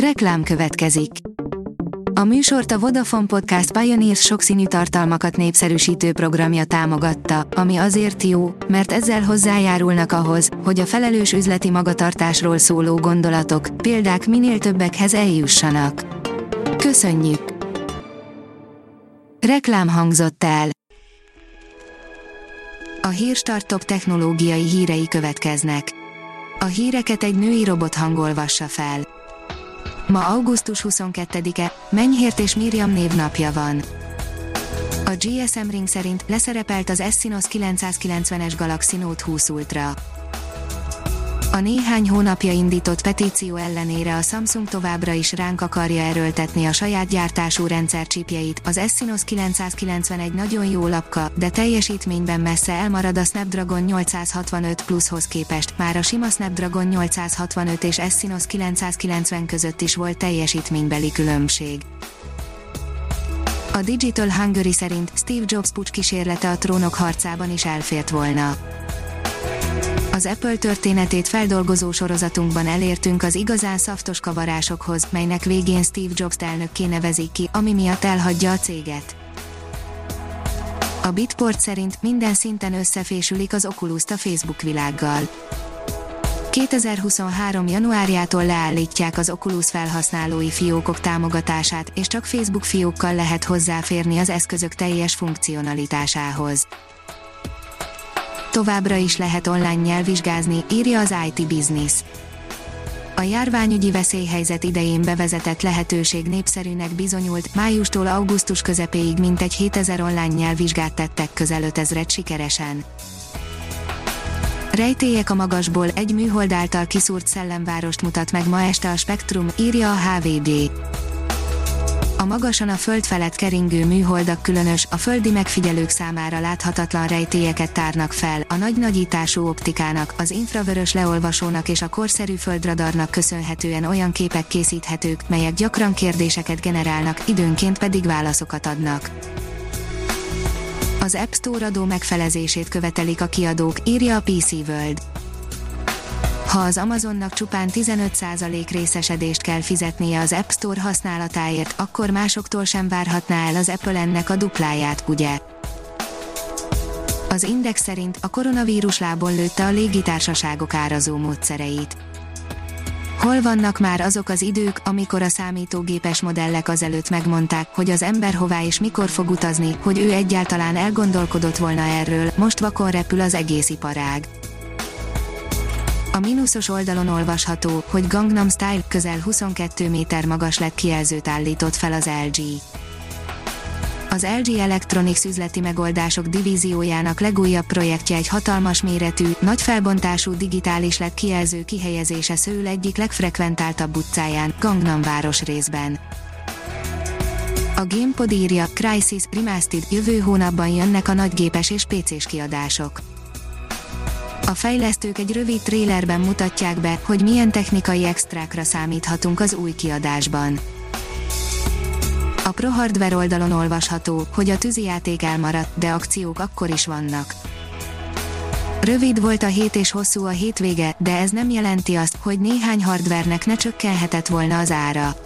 Reklám következik. A műsort a Vodafone Podcast Pioneers sokszínű tartalmakat népszerűsítő programja támogatta, ami azért jó, mert ezzel hozzájárulnak ahhoz, hogy a felelős üzleti magatartásról szóló gondolatok, példák minél többekhez eljussanak. Köszönjük! Reklám hangzott el. A Hírstart top technológiai hírei következnek. A híreket egy női robot hangolvassa fel. Ma augusztus 22-e, Menyhért és Miriam névnapja van. A GSM Ring szerint leszerepelt az Exynos 990-es Galaxy Note 20 Ultra. A néhány hónapja indított petíció ellenére a Samsung továbbra is ránk akarja erőltetni a saját gyártású rendszercsípjeit. Az Exynos 991 nagyon jó lapka, de teljesítményben messze elmarad a Snapdragon 865 Plushoz képest. Már a sima Snapdragon 865 és Exynos 990 között is volt teljesítménybeli különbség. A Digital Hungary szerint Steve Jobs pucs kísérlete a trónok harcában is elfért volna az Apple történetét feldolgozó sorozatunkban elértünk az igazán szaftos kavarásokhoz, melynek végén Steve Jobs elnökké nevezik ki, ami miatt elhagyja a céget. A Bitport szerint minden szinten összefésülik az oculus a Facebook világgal. 2023. januárjától leállítják az Oculus felhasználói fiókok támogatását, és csak Facebook fiókkal lehet hozzáférni az eszközök teljes funkcionalitásához továbbra is lehet online nyelvvizsgázni, írja az IT Business. A járványügyi veszélyhelyzet idején bevezetett lehetőség népszerűnek bizonyult, májustól augusztus közepéig mintegy 7000 online nyelvvizsgát tettek közel 5000 sikeresen. Rejtélyek a magasból egy műhold által kiszúrt szellemvárost mutat meg ma este a Spektrum, írja a HVD. A magasan a föld felett keringő műholdak különös, a földi megfigyelők számára láthatatlan rejtélyeket tárnak fel, a nagy nagyítású optikának, az infravörös leolvasónak és a korszerű földradarnak köszönhetően olyan képek készíthetők, melyek gyakran kérdéseket generálnak, időnként pedig válaszokat adnak. Az App Store adó megfelezését követelik a kiadók, írja a PC World. Ha az Amazonnak csupán 15% részesedést kell fizetnie az App Store használatáért, akkor másoktól sem várhatná el az Apple ennek a dupláját, ugye? Az Index szerint a koronavírus lábon lőtte a légitársaságok árazó módszereit. Hol vannak már azok az idők, amikor a számítógépes modellek azelőtt megmondták, hogy az ember hová és mikor fog utazni, hogy ő egyáltalán elgondolkodott volna erről, most vakon repül az egész iparág. A mínuszos oldalon olvasható, hogy Gangnam Style közel 22 méter magas lett kijelzőt állított fel az LG. Az LG Electronics üzleti megoldások divíziójának legújabb projektje egy hatalmas méretű, nagy felbontású digitális lett kijelző kihelyezése Szőül egyik legfrekventáltabb utcáján, Gangnam város részben. A GamePod írja, Crysis Remastered jövő hónapban jönnek a nagygépes és PC-s kiadások. A fejlesztők egy rövid trélerben mutatják be, hogy milyen technikai extrákra számíthatunk az új kiadásban. A Pro Hardware oldalon olvasható, hogy a tűzijáték elmaradt, de akciók akkor is vannak. Rövid volt a hét és hosszú a hétvége, de ez nem jelenti azt, hogy néhány hardvernek ne csökkenhetett volna az ára.